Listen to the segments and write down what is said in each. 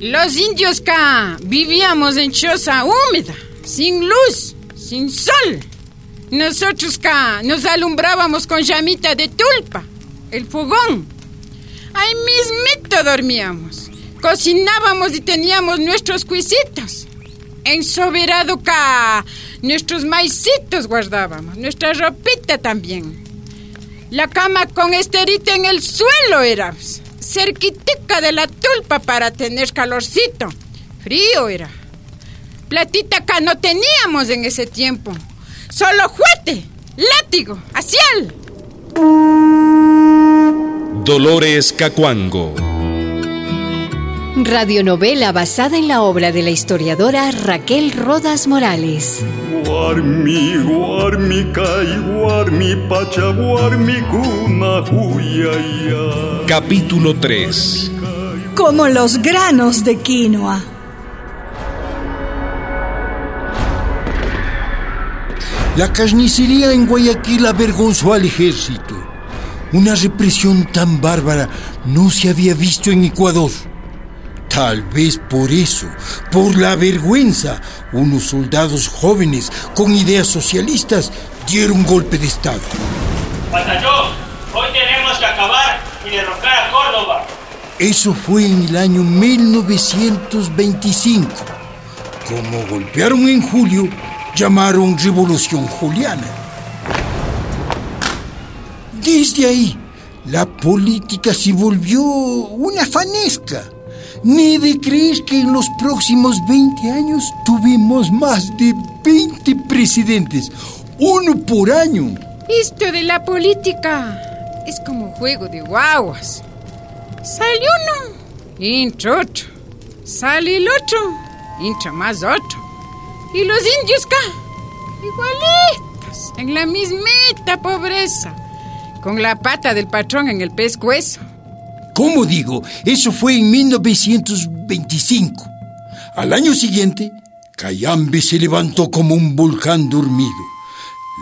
Los indios acá vivíamos en choza húmeda, sin luz, sin sol. Nosotros acá nos alumbrábamos con llamita de tulpa, el fogón. Ahí mismito dormíamos. Cocinábamos y teníamos nuestros cuisitos. En Soberado nuestros maicitos guardábamos, nuestra ropita también. La cama con esterita en el suelo era cerquitica de la tulpa para tener calorcito. Frío era. Platita acá no teníamos en ese tiempo. Solo juguete, látigo, asial. Dolores Cacuango. Radionovela basada en la obra de la historiadora Raquel Rodas Morales. Capítulo 3 Como los granos de quinoa. La carnicería en Guayaquil avergonzó al ejército. Una represión tan bárbara no se había visto en Ecuador. Tal vez por eso, por la vergüenza, unos soldados jóvenes con ideas socialistas dieron golpe de Estado. Batallón, hoy tenemos que acabar y derrocar a Córdoba. Eso fue en el año 1925. Como golpearon en julio, llamaron Revolución Juliana. Desde ahí, la política se volvió una fanesca. Ni de creer que en los próximos 20 años tuvimos más de 20 presidentes, uno por año. Esto de la política es como juego de guaguas. Sale uno, entra otro. Sale el otro, entra más otro. Y los indios acá, igualitos, en la mismita pobreza, con la pata del patrón en el pescuezo. ¿Cómo digo? Eso fue en 1925. Al año siguiente, Cayambe se levantó como un volcán dormido.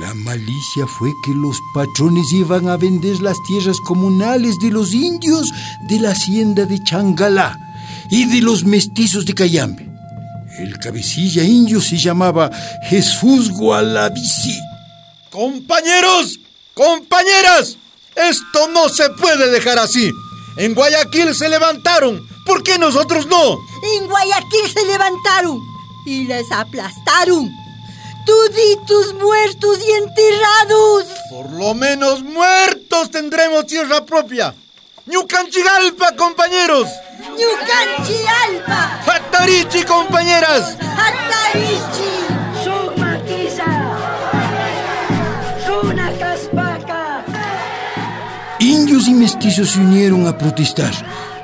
La malicia fue que los patrones iban a vender las tierras comunales de los indios de la hacienda de Changalá y de los mestizos de Cayambe. El cabecilla indio se llamaba Jesús Gualabici. Compañeros, compañeras, esto no se puede dejar así. En Guayaquil se levantaron. ¿Por qué nosotros no? En Guayaquil se levantaron y les aplastaron. Tuditos muertos y enterrados. Por lo menos muertos tendremos tierra propia. ¡Ñucanchigalpa, compañeros! ¡Ñucanchigalpa! ¡Hatarichi, compañeras! ¡Hatarichi! Indios y mestizos se unieron a protestar.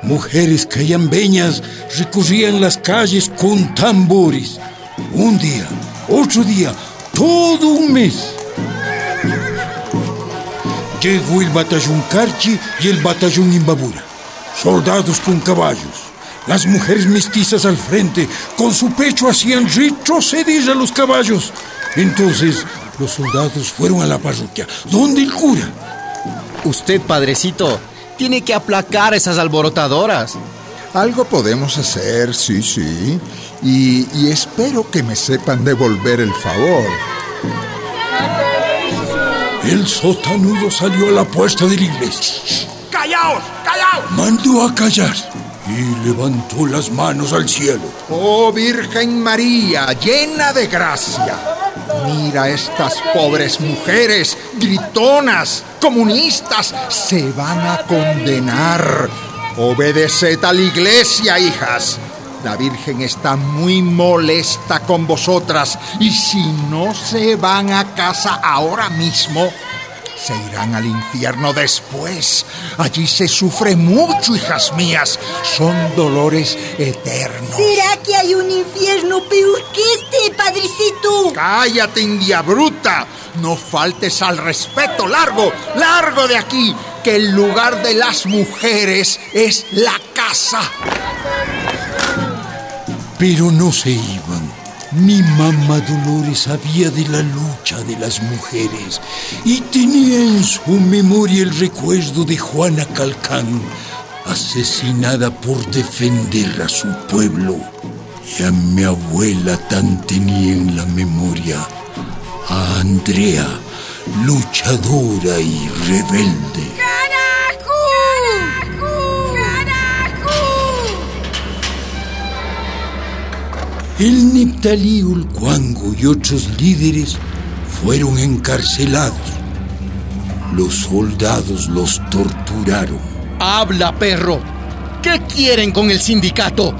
Mujeres cayambeñas recorrían las calles con tambores. Un día, otro día, todo un mes. Llegó el batallón Carchi y el batallón Imbabura. Soldados con caballos. Las mujeres mestizas al frente, con su pecho hacían retroceder a los caballos. Entonces los soldados fueron a la parroquia, donde el cura. Usted, padrecito, tiene que aplacar esas alborotadoras. Algo podemos hacer, sí, sí. Y, y, espero que me sepan devolver el favor. El sotanudo salió a la puerta de la iglesia. ¡Callaos! ¡Callaos! Mandó a callar y levantó las manos al cielo. Oh Virgen María, llena de gracia. Mira estas pobres mujeres, gritonas, comunistas, se van a condenar. Obedeced a la iglesia, hijas. La Virgen está muy molesta con vosotras y si no se van a casa ahora mismo, se irán al infierno después. Allí se sufre mucho, hijas mías. Son dolores eternos. ¿Será que hay un infierno peor que este, padrecito? Cállate, india bruta. No faltes al respeto. Largo, largo de aquí, que el lugar de las mujeres es la casa. Pero no se iban. Mi mamá Dolores sabía de la lucha de las mujeres y tenía en su memoria el recuerdo de Juana Calcán, asesinada por defender a su pueblo. Y a mi abuela tan tenía en la memoria a Andrea, luchadora y rebelde. El Neptalí Ulcuango y otros líderes fueron encarcelados. Los soldados los torturaron. ¡Habla, perro! ¿Qué quieren con el sindicato?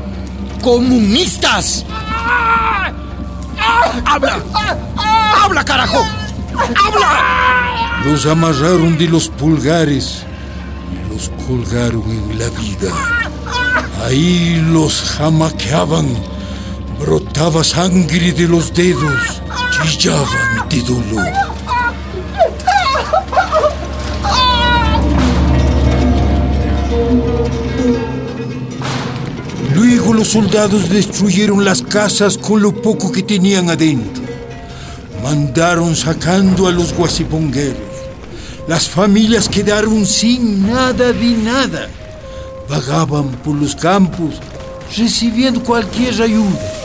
¡Comunistas! ¡Habla! ¡Habla, carajo! ¡Habla! Los amarraron de los pulgares y los colgaron en la vida. Ahí los jamaqueaban, brotaba sangre de los dedos, chillaban de dolor. Luego los soldados destruyeron las casas con lo poco que tenían adentro. Mandaron sacando a los guasipongueros. Las familias quedaron sin nada de nada. Vagaban por los campos recibiendo cualquier ayuda.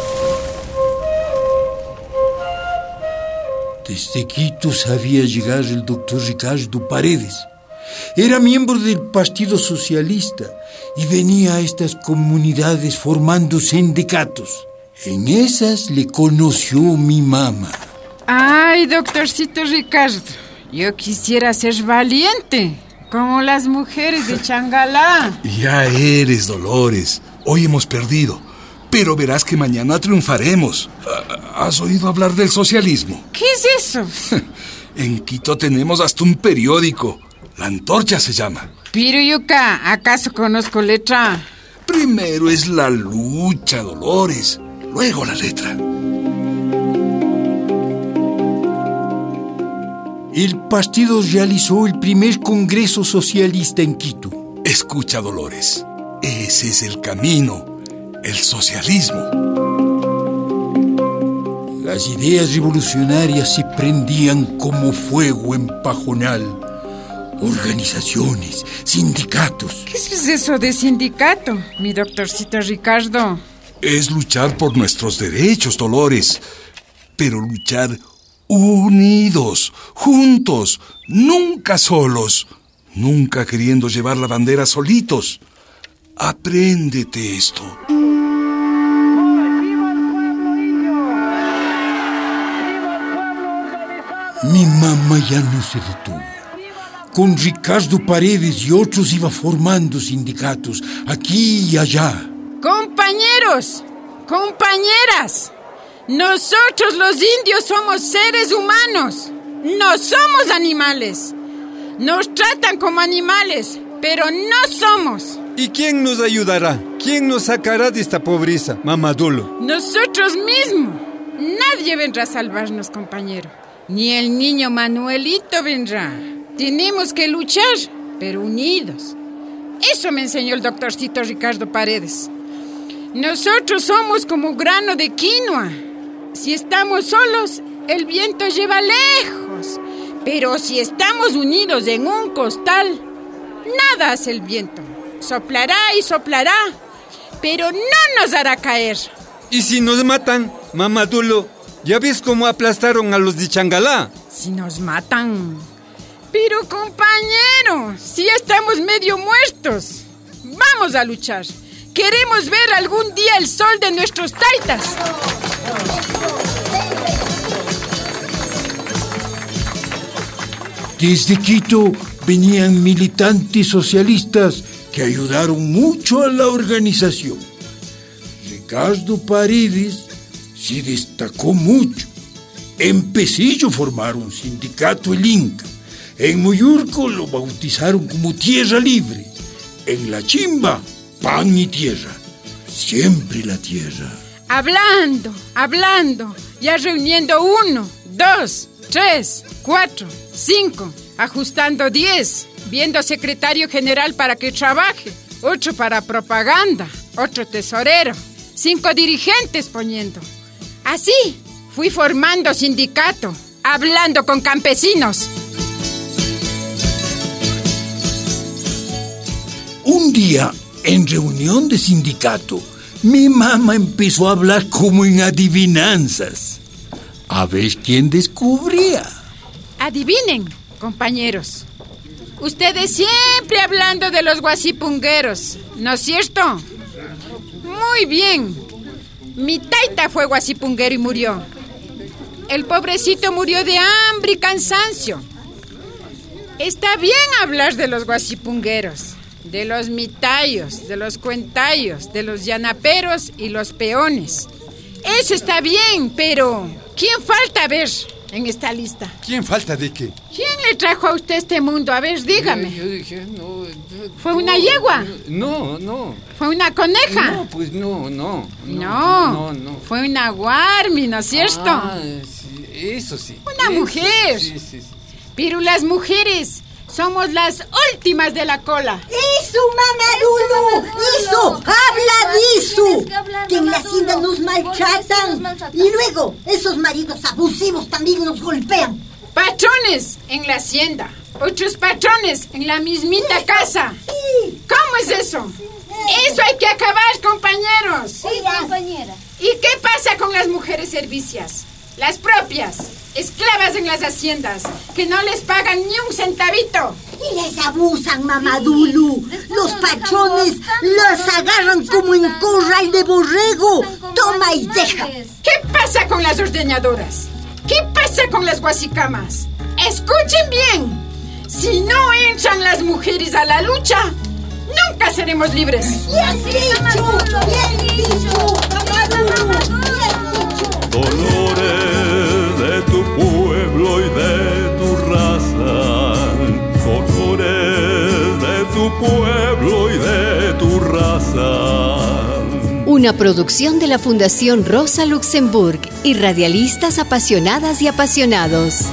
Desde Quito sabía llegar el doctor Ricardo Paredes. Era miembro del Partido Socialista y venía a estas comunidades formando sindicatos. En esas le conoció mi mamá. Ay, doctorcito Ricardo, yo quisiera ser valiente, como las mujeres de Changalá. Ya eres, Dolores. Hoy hemos perdido, pero verás que mañana triunfaremos. ¿Has oído hablar del socialismo? ¿Qué es eso? En Quito tenemos hasta un periódico. La Antorcha se llama. Piruyuca, ¿acaso conozco letra? Primero es la lucha, Dolores. Luego la letra. El partido realizó el primer Congreso Socialista en Quito. Escucha, Dolores. Ese es el camino. El socialismo. Las ideas revolucionarias se prendían como fuego en pajonal. Organizaciones, sindicatos. ¿Qué es eso de sindicato, mi doctorcito Ricardo? Es luchar por nuestros derechos, Dolores. Pero luchar unidos, juntos, nunca solos, nunca queriendo llevar la bandera solitos. Apréndete esto. Mi mamá ya no se detuvo. Con Ricardo Paredes y otros iba formando sindicatos aquí y allá. Compañeros, compañeras, nosotros los indios somos seres humanos, no somos animales. Nos tratan como animales, pero no somos. ¿Y quién nos ayudará? ¿Quién nos sacará de esta pobreza, Mamadulo? Nosotros mismos. Nadie vendrá a salvarnos, compañero. Ni el niño Manuelito vendrá. Tenemos que luchar, pero unidos. Eso me enseñó el doctorcito Ricardo Paredes. Nosotros somos como grano de quinoa. Si estamos solos, el viento lleva lejos. Pero si estamos unidos en un costal, nada hace el viento. Soplará y soplará, pero no nos hará caer. ¿Y si nos matan, Mamadulo? ¿Ya ves cómo aplastaron a los de Changalá? Si nos matan. Pero compañero, si estamos medio muertos. Vamos a luchar. Queremos ver algún día el sol de nuestros taitas. Desde Quito venían militantes socialistas que ayudaron mucho a la organización. Ricardo Paredes se destacó mucho. En Pesillo formaron sindicato el Inca. En Muyurco lo bautizaron como Tierra Libre. En La Chimba, pan y tierra. Siempre la tierra. Hablando, hablando, ya reuniendo uno, dos, tres, cuatro, cinco, ajustando diez, viendo secretario general para que trabaje, otro para propaganda, otro tesorero, cinco dirigentes poniendo. Así fui formando sindicato, hablando con campesinos. Un día, en reunión de sindicato, mi mamá empezó a hablar como en adivinanzas. A ver quién descubría. Adivinen, compañeros. Ustedes siempre hablando de los guasipungueros, ¿no es cierto? Muy bien. Mi taita fue guasipunguero y murió. El pobrecito murió de hambre y cansancio. Está bien hablar de los guasipungueros, de los mitayos, de los cuentayos, de los llanaperos y los peones. Eso está bien, pero ¿quién falta ver en esta lista? ¿Quién falta de qué? ¿Quién le trajo a usted este mundo? A ver, dígame. Yo, yo dije, no, ¿Fue una yegua? No, no. ¿Fue una coneja? No, pues no, no. No, no, no. Fue una guarmi, ¿no es cierto? Ah, sí, eso sí. Una Eso, mujer. Sí, sí, sí. Pero las mujeres somos las últimas de la cola. ¡Eso, mamá Lulu! ¡Eso! ¡Habla de eso! Que en la hacienda nos maltratan. Y luego, esos maridos abusivos también nos golpean. Patrones en la hacienda. Otros patrones en la mismita casa. ¿Cómo es eso? Eso hay que acabar, compañeros. Sí, compañera. ¿Y qué pasa con las mujeres servicias? Las propias, esclavas en las haciendas, que no les pagan ni un centavito. Y les abusan, mamadulu. Los patrones los agarran como en corral de borrego. Toma y deja. ¿Qué pasa con las ordeñadoras? ¿Qué pasa con las guasicamas? Escuchen bien. Si no entran las mujeres a la lucha, nunca seremos libres. Bien dicho, bien dicho, mamadulu. Dolores pueblo y de tu raza. Una producción de la Fundación Rosa Luxemburg y radialistas apasionadas y apasionados.